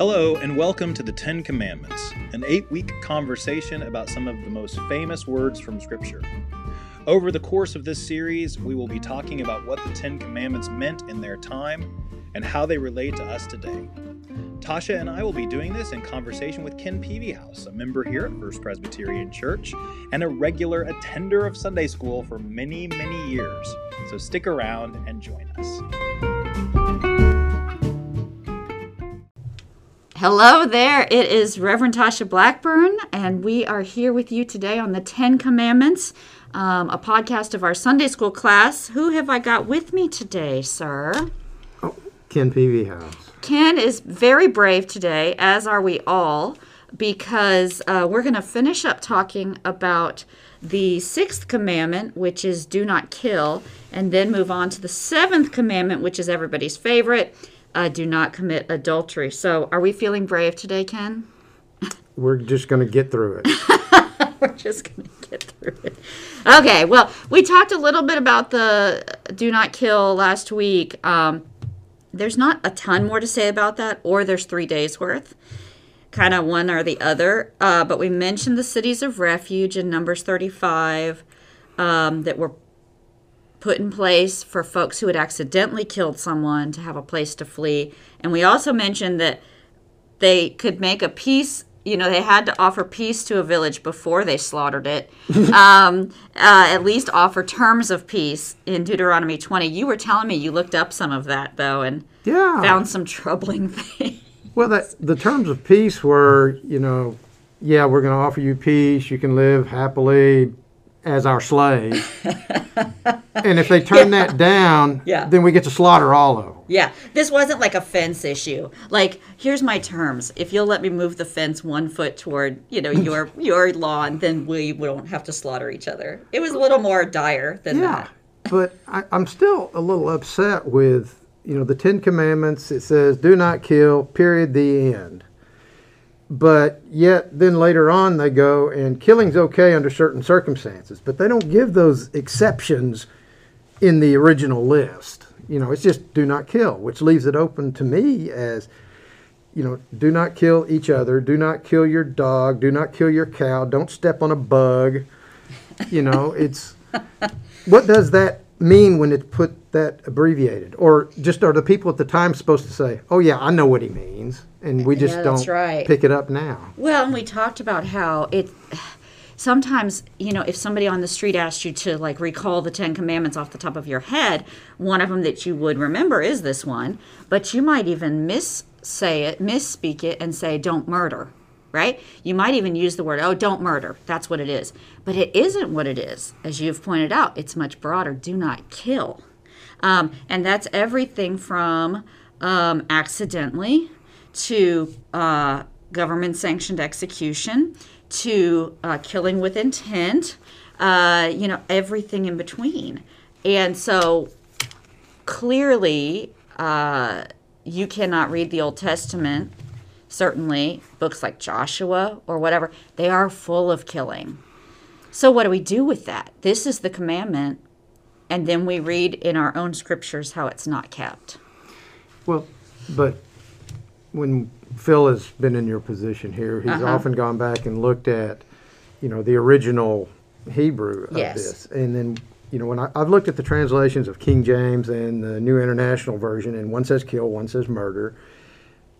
Hello, and welcome to the Ten Commandments, an eight week conversation about some of the most famous words from Scripture. Over the course of this series, we will be talking about what the Ten Commandments meant in their time and how they relate to us today. Tasha and I will be doing this in conversation with Ken Peavyhouse, a member here at First Presbyterian Church and a regular attender of Sunday school for many, many years. So stick around and join us. Hello there. It is Reverend Tasha Blackburn, and we are here with you today on the Ten Commandments, um, a podcast of our Sunday school class. Who have I got with me today, sir? Oh, Ken Peavyhouse. Ken is very brave today, as are we all, because uh, we're going to finish up talking about the sixth commandment, which is do not kill, and then move on to the seventh commandment, which is everybody's favorite uh, do not commit adultery. So, are we feeling brave today, Ken? We're just going to get through it. We're just going to get through it. Okay, well, we talked a little bit about the do not kill last week. Um, there's not a ton more to say about that, or there's three days worth, kind of one or the other. Uh, but we mentioned the cities of refuge in Numbers 35 um, that were put in place for folks who had accidentally killed someone to have a place to flee. And we also mentioned that they could make a peace. You know, they had to offer peace to a village before they slaughtered it. um, uh, at least offer terms of peace in Deuteronomy 20. You were telling me you looked up some of that, though, and Yeah. found some troubling things. Well, that, the terms of peace were, you know, yeah, we're going to offer you peace. You can live happily as our slave. and if they turn that down, Yeah. then we get to slaughter all of them. Yeah, this wasn't like a fence issue. Like, here's my terms. If you'll let me move the fence one foot toward, you know, your your lawn, then we won't have to slaughter each other. It was a little more dire than Yeah. that. but I, I'm still a little upset with, you know, the Ten Commandments. It says, do not kill, period, the end. But yet, then later on, they go, and killing's okay under certain circumstances. But they don't give those exceptions in the original list. You know, it's just do not kill, which leaves it open to me as, you know, do not kill each other, do not kill your dog, do not kill your cow, don't step on a bug. You know, it's what does that mean when it's put that abbreviated? Or just are the people at the time supposed to say, "Oh yeah, I know what he means," and we just Yeah, don't right. pick it up now? Well, and we talked about how it sometimes, you know, if somebody on the street asked you to like recall the 10 commandments off the top of your head, one of them that you would remember is this one, but you might even miss say it, misspeak it and say don't murder, right? You might even use the word, "Oh, don't murder." That's what it is. But it isn't what it is. As you've pointed out, it's much broader. Do not kill. Um, and that's everything from um, accidentally to uh, government sanctioned execution to uh, killing with intent, uh, you know, everything in between. And so clearly, uh, you cannot read the Old Testament, certainly, books like Joshua or whatever, they are full of killing. So, what do we do with that? This is the commandment, and then we read in our own scriptures how it's not kept. Well, but when Phil has been in your position here, he's Uh-huh. often gone back and looked at, you know, the original Hebrew of Yes. this, and then. You know, when I, I've looked at the translations of King James and the New International Version, and one says kill, one says murder.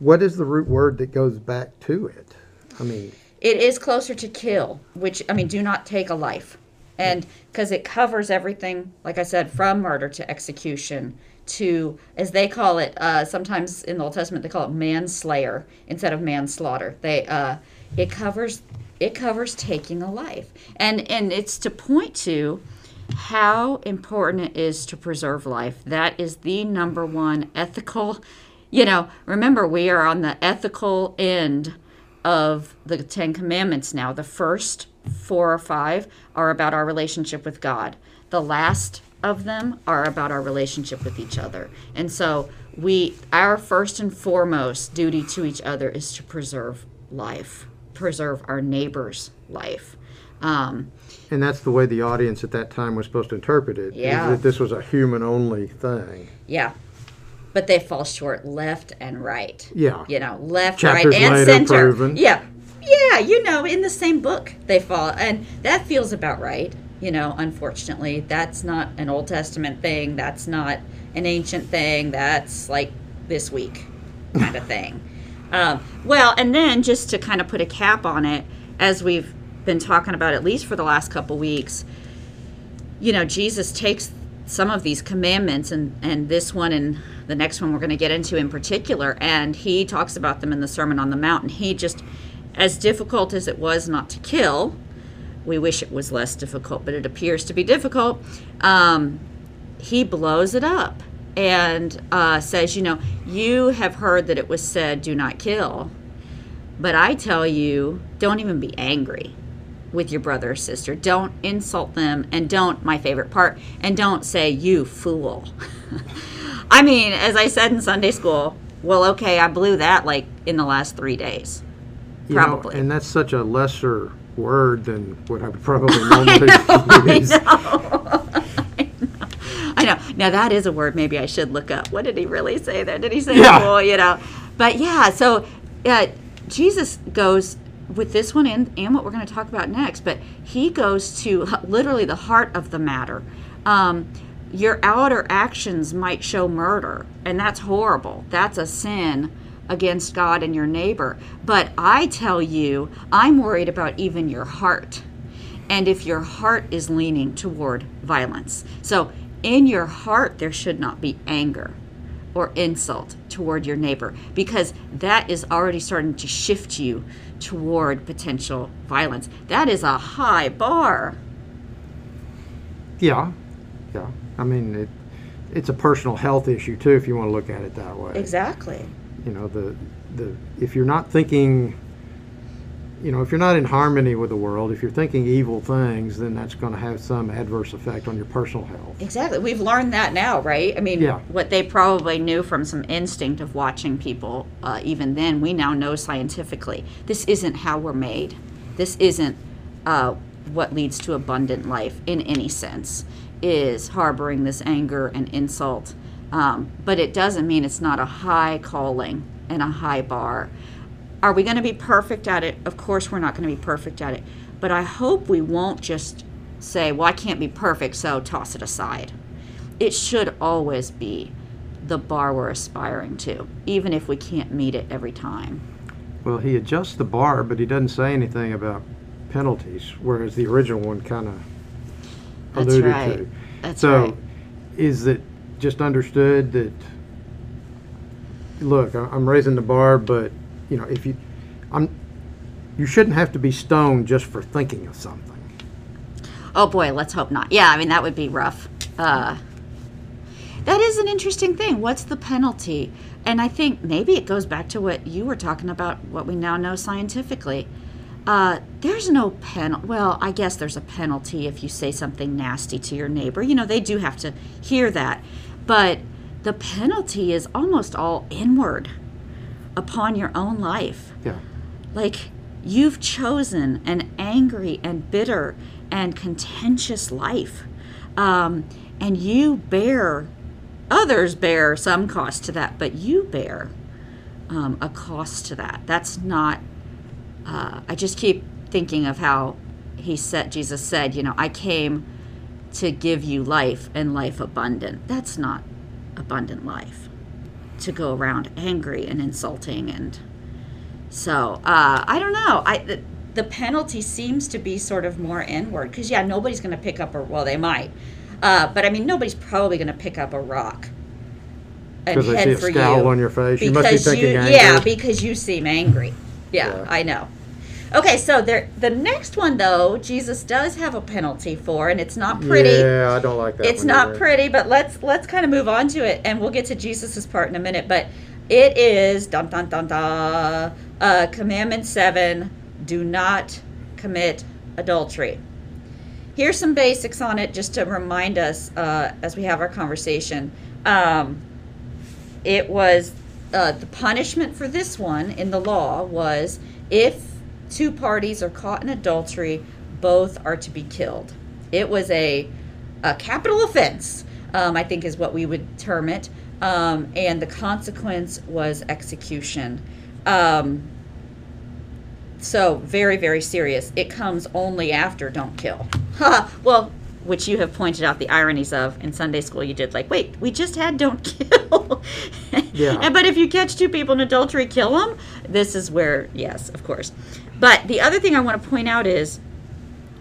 What is the root word that goes back to it? I mean, It is closer to kill, which, I mean, do not take a life. And because it covers everything, like I said, from murder to execution to, as they call it, uh, sometimes in the Old Testament they call it manslayer instead of manslaughter. They, uh, it covers, it covers taking a life, and and it's to point to how important it is to preserve life. That is the number one ethical. You know, remember we are on the ethical end of the Ten Commandments now. The first four or five are about our relationship with God. The last of them are about our relationship with each other. And so we our first and foremost duty to each other is to preserve life, preserve our neighbor's life. Um, And that's the way the audience at that time was supposed to interpret it. Yeah. that this was a human only thing. yeah. But they fall short left and right. Yeah. You know, left, Chapters right, and center. proven. Yeah. Yeah, you know, in the same book they fall. And that feels about right. You know, unfortunately, that's not an Old Testament thing. That's not an ancient thing. That's like this week kind of thing. Um, well, and then just to kind of put a cap on it, as we've been talking about at least for the last couple weeks, you know, Jesus takes some of these commandments and, and this one and the next one we're going to get into in particular, and he talks about them in the Sermon on the Mount. And he just, as difficult as it was not to kill, we wish it was less difficult, but it appears to be difficult. Um, he blows it up and uh, says, you know, you have heard that it was said, do not kill. But I tell you, don't even be angry with your brother or sister. Don't insult them and don't, my favorite part, and don't say, you fool. I mean, as I said in Sunday school, well, okay, I blew that like in the last three days. You know, Probably. and that's such a lesser word than what I would probably normally use. I know. Now that is a word maybe I should look up. What did he really say there? Did he say Yeah. fool? You know. But yeah, so uh, Jesus goes with this one and, and what we're going to talk about next. But he goes to literally the heart of the matter. Um, your outer actions might show murder, and that's horrible. That's a sin against God and your neighbor. But I tell you, I'm worried about even your heart and if your heart is leaning toward violence. So, in your heart, there should not be anger or insult toward your neighbor because that is already starting to shift you toward potential violence. That is a high bar. Yeah, yeah. I mean, it, it's a personal health issue too, if you want to look at it that way. Exactly. You know, the the if you're not thinking, you know, if you're not in harmony with the world, if you're thinking evil things, then that's going to have some adverse effect on your personal health. Exactly. We've learned that now, right? I mean, Yeah. what they probably knew from some instinct of watching people, uh, even then, we now know scientifically. This isn't how we're made. This isn't uh, what leads to abundant life in any sense, is harboring this anger and insult. Um, but it doesn't mean it's not a high calling and a high bar. Are we going to be perfect at it? Of course, we're not going to be perfect at it. But I hope we won't just say, well, I can't be perfect, so toss it aside. It should always be the bar we're aspiring to, even if we can't meet it every time. Well, he adjusts the bar, but he doesn't say anything about penalties, whereas the original one kind of alluded right. to. That's so, right. is it just understood that? Look, I'm raising the bar, but you know, if you, I'm, you shouldn't have to be stoned just for thinking of something. Oh boy, let's hope not. Yeah, I mean, that would be rough. Uh, that is an interesting thing. What's the penalty? And I think maybe it goes back to what you were talking about, what we now know scientifically. Uh, there's no pen. Well, I guess there's a penalty if you say something nasty to your neighbor. You know, they do have to hear that. But the penalty is almost all inward upon your own life. Yeah. Like you've chosen an angry and bitter and contentious life. Um, and you bear, others bear some cost to that, but you bear um, a cost to that. That's not, uh, I just keep thinking of how he said, Jesus said, you know, I came to give you life and life abundant. That's not abundant life to go around angry and insulting and so uh, I don't know. I the, the penalty seems to be sort of more inward because yeah, nobody's going to pick up a well, they might, uh, but I mean nobody's probably going to pick up a rock and Because they head see a for scowl you on your face. You must be thinking you anger. yeah because you seem angry. Yeah, Yeah. I know. Okay, so there the next one though Jesus does have a penalty for, and it's not pretty Yeah, I don't like that. it's not either. pretty but let's let's kind of move on to it and we'll get to jesus's part in a minute but it is dun dun dun dun uh, commandment 7 do not commit adultery here's some basics on it just to remind us uh, as we have our conversation um, it was uh, the punishment for this one in the law was if two parties are caught in adultery both are to be killed it was a, a capital offense um, I think is what we would term it. Um, and the consequence was execution. Um, so very, very serious. It comes only after don't kill. well, which you have pointed out the ironies of in Sunday school. You did like, wait, we just had don't kill. Yeah. But if you catch two people in adultery, kill them. This is where, yes, of course. But the other thing I want to point out is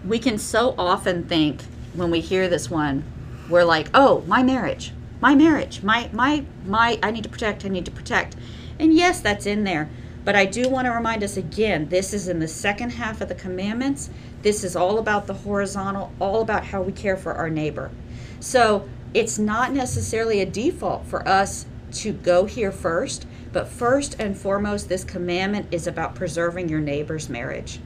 we can so often think when we hear this one, we're like, oh, my marriage, my marriage, my, my, my, I need to protect, I need to protect. And yes, that's in there. But I do want to remind us again this is in the second half of the commandments. This is all about the horizontal, all about how we care for our neighbor. So it's not necessarily a default for us to go here first, but first and foremost, this commandment is about preserving your neighbor's marriage.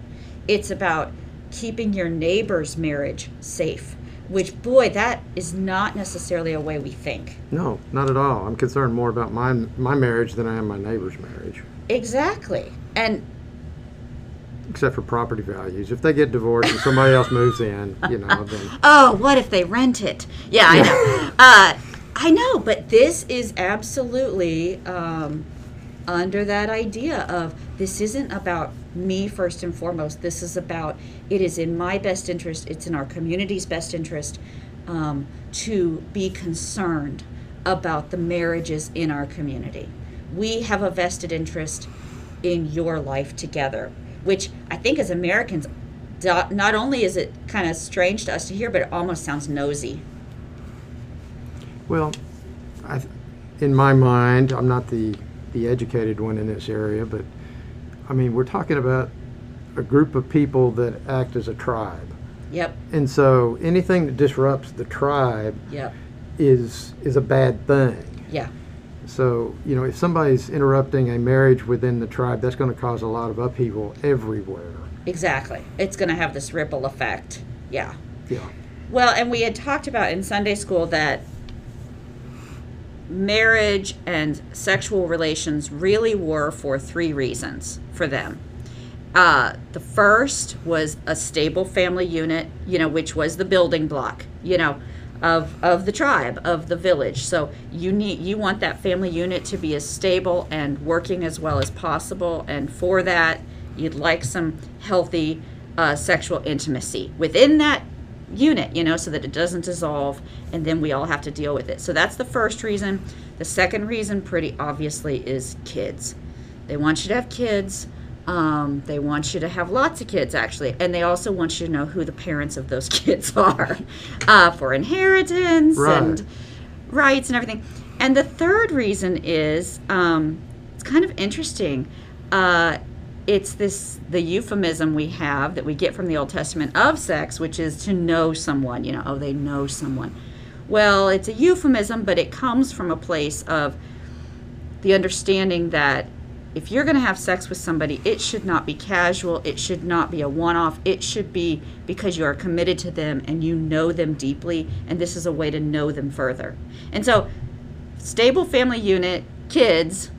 It's about keeping your neighbor's marriage safe, which, boy, that is not necessarily a way we think. No, not at all. I'm concerned more about my my marriage than I am my neighbor's marriage, Exactly. And except for property values. If they get divorced and somebody else moves in, you know, then oh, what if they rent it? Yeah, I know. Uh, I know, but this is absolutely um, under that idea of this isn't about me first and foremost. This is about it is in my best interest, it's in our community's best interest um, to be concerned about the marriages in our community. We have a vested interest in your life together, which I think as Americans, not only is it kind of strange to us to hear, but it almost sounds nosy. Well, I, in my mind, I'm not the, the educated one in this area, but I mean, we're talking about a group of people that act as a tribe. Yep, And so anything that disrupts the tribe yep, is, is a bad thing. yeah, So, you know, if somebody's interrupting a marriage within the tribe, that's going to cause a lot of upheaval everywhere. exactly. It's going to have this ripple effect. Yeah. Yeah. Well, and we had talked about in Sunday school that marriage and sexual relations really were for three reasons for them. Uh, the first was a stable family unit, you know, which was the building block, you know, of of the tribe, of the village. So you need you want that family unit to be as stable and working as well as possible, and for that, you'd like some healthy uh, sexual intimacy within that unit, you know, so that it doesn't dissolve and then we all have to deal with it. So that's the first reason. The second reason, pretty obviously, is kids. They want you to have kids. Um, they want you to have lots of kids, actually. And they also want you to know who the parents of those kids are uh, for inheritance Right. and rights and everything. And the third reason is um, it's kind of interesting. Uh, it's this the euphemism we have that we get from the Old Testament of sex, which is to know someone. You know, oh, they know someone. Well, it's a euphemism, but it comes from a place of the understanding that if you're going to have sex with somebody, it should not be casual. It should not be a one off. It should be because you are committed to them and you know them deeply, and this is a way to know them further. And so, stable family unit, kids,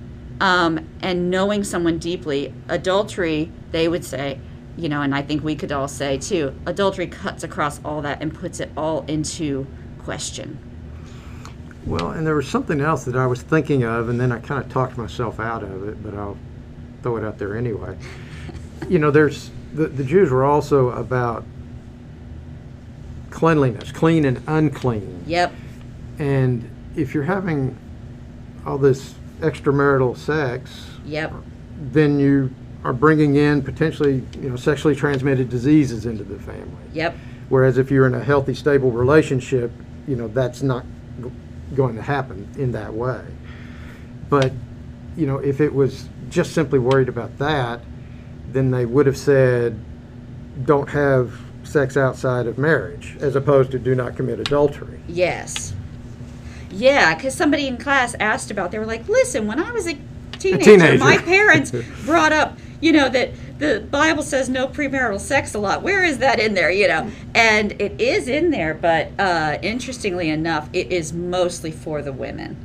um, and knowing someone deeply, adultery, they would say, you know, and I think we could all say too, adultery cuts across all that and puts it all into question. Well, and there was something else that I was thinking of, and then I kind of talked myself out of it, but I'll throw it out there anyway. You know, there's the, the Jews were also about cleanliness, clean and unclean. Yep. And if you're having all this extramarital sex, Yep. then you are bringing in potentially, you know, sexually transmitted diseases into the family. Yep. Whereas if you're in a healthy, stable relationship, you know, that's not g- going to happen in that way. But, you know, if it was just simply worried about that, then they would have said, don't have sex outside of marriage, as opposed to do not commit adultery. Yes. Yeah, because somebody in class asked about. They were like, "Listen, when I was a teenager, teenager. my parents brought up, you know, that the Bible says no premarital sex a lot. Where is that in there? You know, and it is in there, but uh, interestingly enough, it is mostly for the women.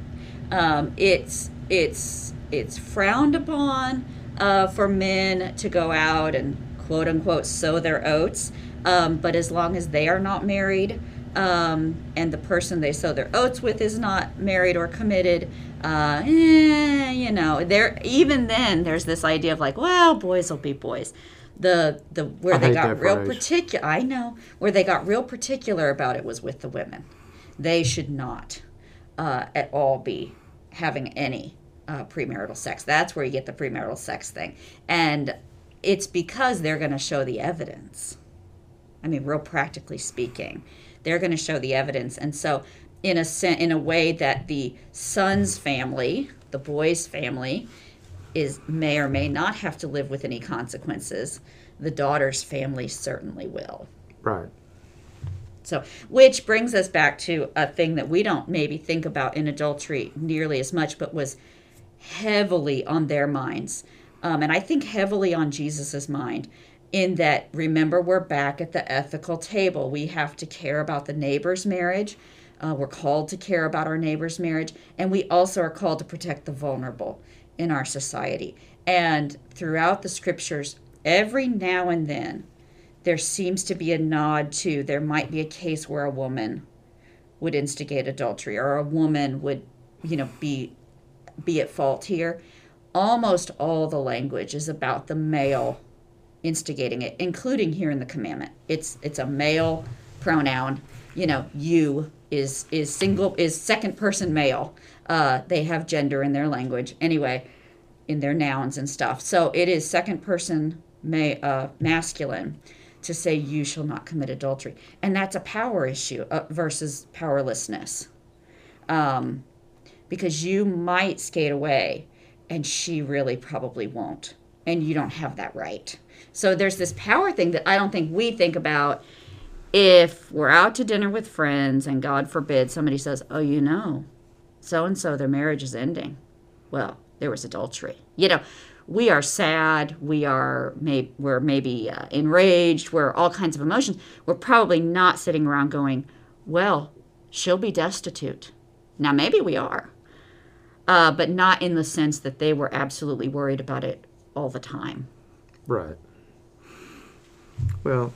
Um, it's it's it's frowned upon uh, for men to go out and quote unquote sow their oats. Um, but as long as they are not married, um, and the person they sow their oats with is not married or committed, uh, eh, you know, there even then there's this idea of like, well, boys will be boys. The the where I they got real particular, I know where they got real particular about it was with the women. They should not uh, at all be having any uh, premarital sex. That's where you get the premarital sex thing, and it's because they're going to show the evidence. I mean, real practically speaking, they're going to show the evidence, and so in a sen- in a way that the son's family, the boy's family, is may or may not have to live with any consequences. The daughter's family certainly will. Right. So, which brings us back to a thing that we don't maybe think about in adultery nearly as much, but was heavily on their minds. Um, and I think heavily on Jesus's mind, in that, remember, we're back at the ethical table. We have to care about the neighbor's marriage. Uh, we're called to care about our neighbor's marriage. And we also are called to protect the vulnerable in our society. And throughout the scriptures, every now and then, there seems to be a nod to there might be a case where a woman would instigate adultery or a woman would you know be be at fault here almost all the language is about the male instigating it including here in the commandment. It's it's a male pronoun. You know you is is single is second person male. Uh, they have gender in their language anyway in their nouns and stuff. So it is second person ma- uh, masculine to say you shall not commit adultery. And that's a power issue uh, versus powerlessness. Um, because you might skate away and she really probably won't. And you don't have that right so there's this power thing that i don't think we think about. If we're out to dinner with friends and god forbid somebody says oh you know so and so their marriage is ending. Well there was adultery. You know we are sad. We are may, we're maybe uh, enraged. We're all kinds of emotions. We're probably not sitting around going well she'll be destitute. Now maybe we are uh, but not in the sense that they were absolutely worried about it all the time. Right. Well,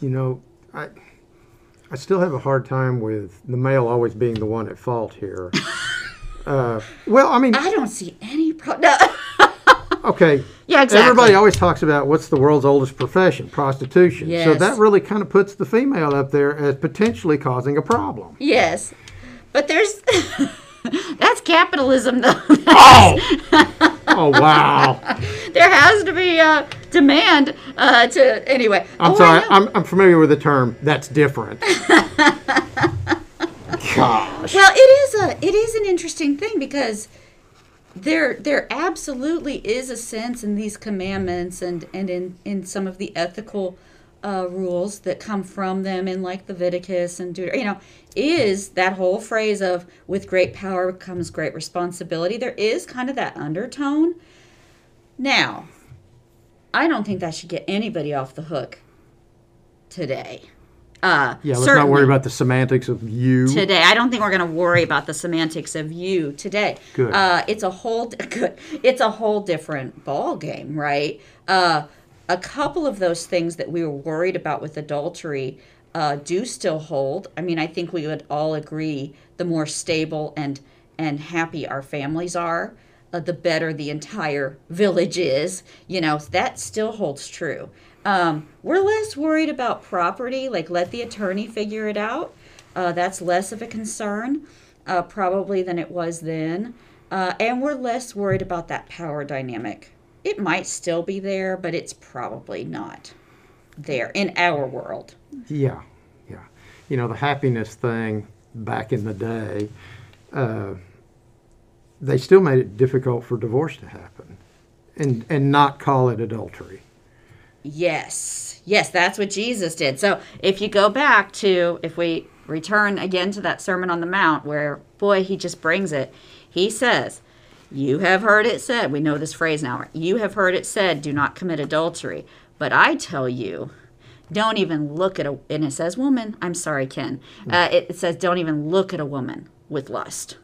you know, I I still have a hard time with the male always being the one at fault here. uh, well, I mean, i don't see any problem okay. yeah exactly Everybody always talks about what's the world's oldest profession, prostitution. So that really kind of puts the female up there as potentially causing a problem. Yes, but there's that's capitalism though. Oh! Oh wow! there has to be a demand uh, to anyway. I'm Oh, sorry. I'm, I'm familiar with the term. That's different. Gosh. Well, it is a it is an interesting thing because there there absolutely is a sense in these commandments and and in in some of the ethical uh, rules that come from them in like Leviticus and Deut- you know is that whole phrase of with great power comes great responsibility. There is kind of that undertone. Now, I don't think that should get anybody off the hook today. Uh, Yeah, let's not worry about the semantics of you. today. I don't think we're going to worry about the semantics of you today. Good. Uh, it's a whole good. It's a whole different ball game, right? Uh, a couple of those things that we were worried about with adultery uh, do still hold. I mean, I think we would all agree the more stable and and happy our families are, uh, the better the entire village is. You know, that still holds true. Um, we're less worried about property, like let the attorney figure it out. Uh, that's less of a concern, uh, probably, than it was then. Uh, and we're less worried about that power dynamic. It might still be there, but it's probably not there in our world. Yeah, yeah. You know, the happiness thing back in the day, uh, they still made it difficult for divorce to happen and, and not call it adultery. Yes, yes, that's what Jesus did. So if you go back to, if we return again to that Sermon on the Mount, where, boy, he just brings it, he says, You have heard it said, we know this phrase now, you have heard it said, do not commit adultery. But I tell you, don't even look at a, and it says woman, I'm sorry, Ken. Uh, it, it says, don't even look at a woman with lust.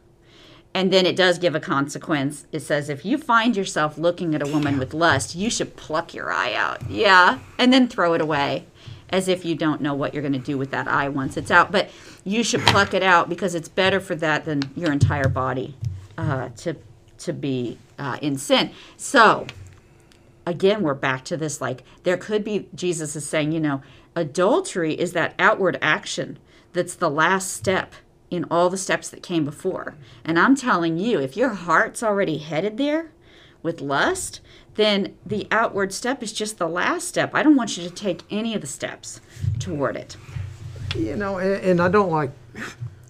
And then it does give a consequence. It says if you find yourself looking at a woman with lust, you should pluck your eye out. Yeah. And then throw it away. as if you don't know what you're going to do with that eye once it's out. But you should pluck it out because it's better for that than your entire body uh, to to be uh, in sin. So again, we're back to this like there could be Jesus is saying, you know, adultery is that outward action that's the last step in all the steps that came before. And I'm telling you, if your heart's already headed there with lust, then the outward step is just the last step. I don't want you to take any of the steps toward it. You know, and, and I don't like.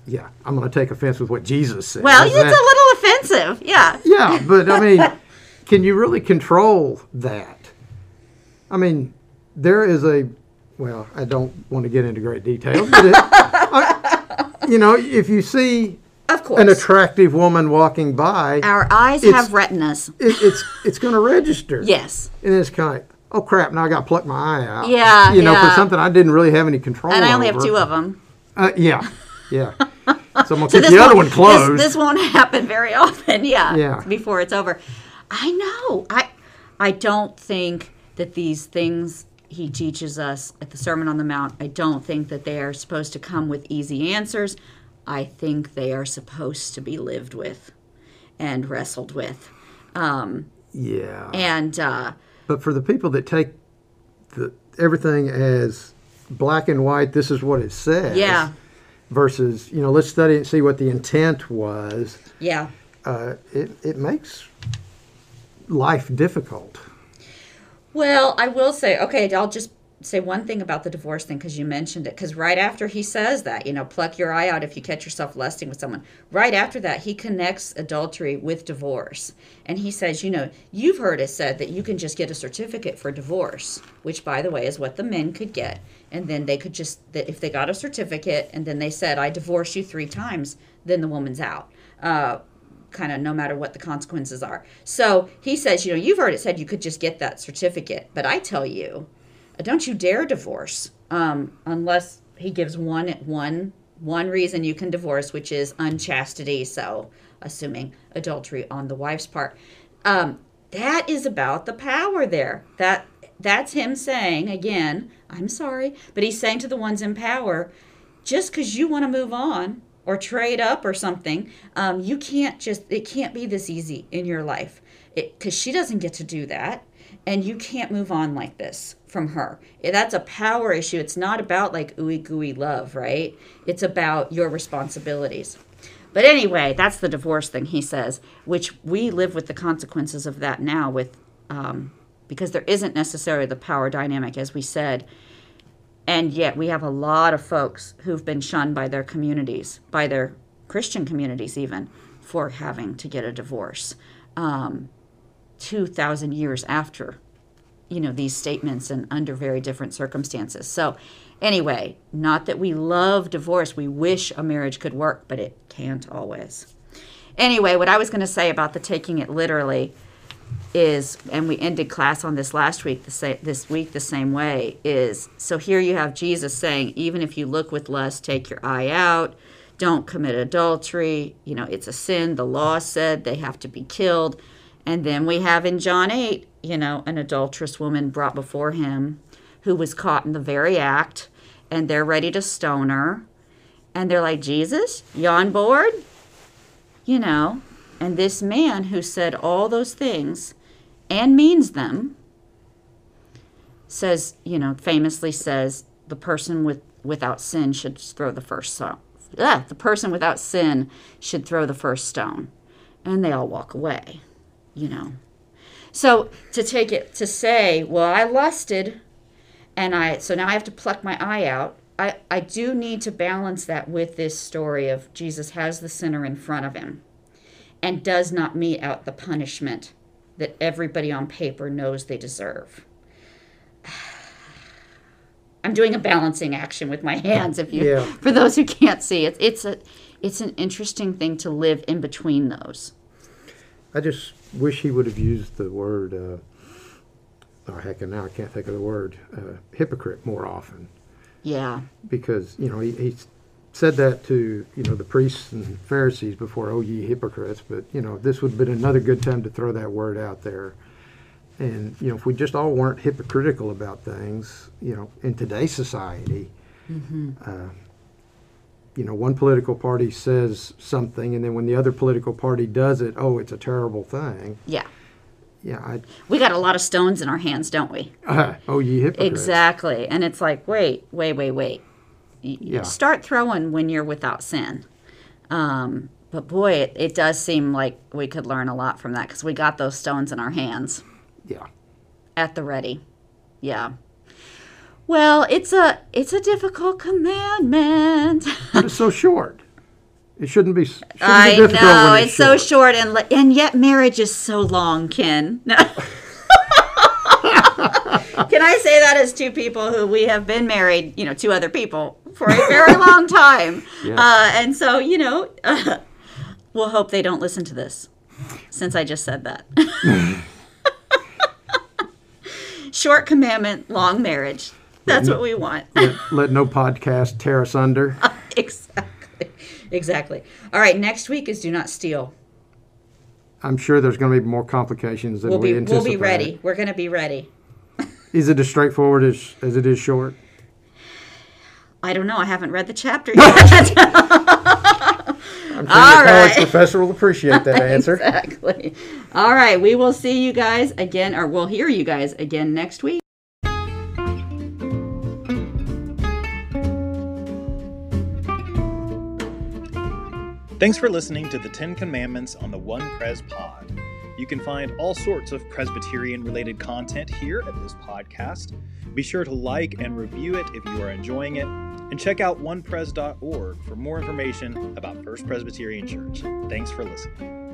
Yeah, I'm going to take offense with what Jesus said. Well, it's that- a little offensive. Yeah. Yeah, but I mean, can you really control that? I mean, there is a. Well, I don't want to get into great detail, but it, I- you know, if you see Of course. an attractive woman walking by, Our eyes have retinas. it, it's it's going to register. Yes. and it's kind of oh crap! Now I got to pluck my eye out. Yeah, you know, yeah. for something I didn't really have any control. And I only have two of them. Uh, yeah, yeah. So I'm gonna So keep the other one closed. This, this won't happen very often. Yeah. Yeah. Before it's over. I know. I I don't think that these things he teaches us at the Sermon on the Mount, I don't think that they are supposed to come with easy answers. I think they are supposed to be lived with and wrestled with. Um, yeah. and uh, But for the people that take the, everything as black and white, this is what it says. Yeah. Versus, you know, let's study and see what the intent was. yeah. Uh, it, it makes life difficult. Well, I will say, okay, I'll just say one thing about the divorce thing because you mentioned it. Because right after he says that, you know, pluck your eye out if you catch yourself lusting with someone, right after that, he connects adultery with divorce. And he says, you know, you've heard it said that you can just get a certificate for divorce, which, by the way, is what the men could get. And then they could just, that if they got a certificate and then they said, I divorce you three times, then the woman's out. Uh, kind of no matter what the consequences are. So he says, you know, you've heard it said you could just get that certificate, but I tell you, don't you dare divorce um, unless he gives one one one reason you can divorce, which is unchastity. So assuming adultery on the wife's part, um, that is about the power there. That that's him saying again, I'm sorry, but he's saying to the ones in power, just because you want to move on or trade up or something, um, you can't just, it can't be this easy in your life. Because she doesn't get to do that. And you can't move on like this from her. That's a power issue. It's not about like ooey gooey love, right? It's about your responsibilities. But anyway, that's the divorce thing he says, which we live with the consequences of that now with um, because there isn't necessarily the power dynamic as we said and yet we have a lot of folks who've been shunned by their communities, by their Christian communities even, for having to get a divorce. Um, 2,000 years after, you know, these statements and under very different circumstances. So anyway, not that we love divorce. We wish a marriage could work, but it can't always. Anyway, what I was going to say about the taking it literally is, and we ended class on this last week, this week the same way, is so here you have Jesus saying, even if you look with lust, take your eye out, don't commit adultery. You know, it's a sin. The law said they have to be killed. And then we have in John 8, you know, an adulterous woman brought before him who was caught in the very act, and they're ready to stone her. And they're like, Jesus, you on board? You know, and this man who said all those things and means them says, you know, famously says, the person with without sin should throw the first stone. Ah, the person without sin should throw the first stone. And they all walk away, you know. So to take it to say, well, I lusted and I so now I have to pluck my eye out. I, I do need to balance that with this story of Jesus has the sinner in front of him and does not mete out the punishment that everybody on paper knows they deserve. I'm doing a balancing action with my hands if you Yeah. for those who can't see it it's a it's an interesting thing to live in between those. I just wish he would have used the word, uh, oh heck, and now I can't think of the word, uh, hypocrite more often. Yeah. Because, you know, he, he said that to, you know, the priests and Pharisees before, oh, ye hypocrites. But, you know, this would have been another good time to throw that word out there. And, you know, if we just all weren't hypocritical about things, you know, in today's society, uh, you know, one political party says something, and then when the other political party does it, oh, it's a terrible thing. Yeah. Yeah, I, We got a lot of stones in our hands, don't we? oh, ye hypocrites. Exactly. And it's like, wait, wait, wait, wait. Y- Yeah. Start throwing when you're without sin. Um, but boy, it, it does seem like we could learn a lot from that because we got those stones in our hands Yeah. at the ready. Yeah. Well, it's a it's a difficult commandment. But it's so short. It shouldn't be, shouldn't be I difficult know when it's, so short, and and yet marriage is so long, Ken. Can I say that as two people who we have been married, you know, two other people for a very long time, Yes. uh, and so you know, we'll hope they don't listen to this, since I just said that. Short commandment, long marriage. That's what we want. let, let no podcast tear us under. exactly. Exactly. All right. Next week is do not steal. I'm sure there's going to be more complications than We'll we be we'll be ready. We're going to be ready. Is it as straightforward as, as it is short? I don't know. I haven't read the chapter yet. I'm sure All your college right. professor will appreciate that answer. exactly. All right. We will see you guys again, or we'll hear you guys again next week. Thanks for listening to the Ten Commandments on the One Pres Pod. You can find all sorts of Presbyterian related content here at this podcast. Be sure to like and review it if you are enjoying it, and check out onepres.org for more information about First Presbyterian Church. Thanks for listening.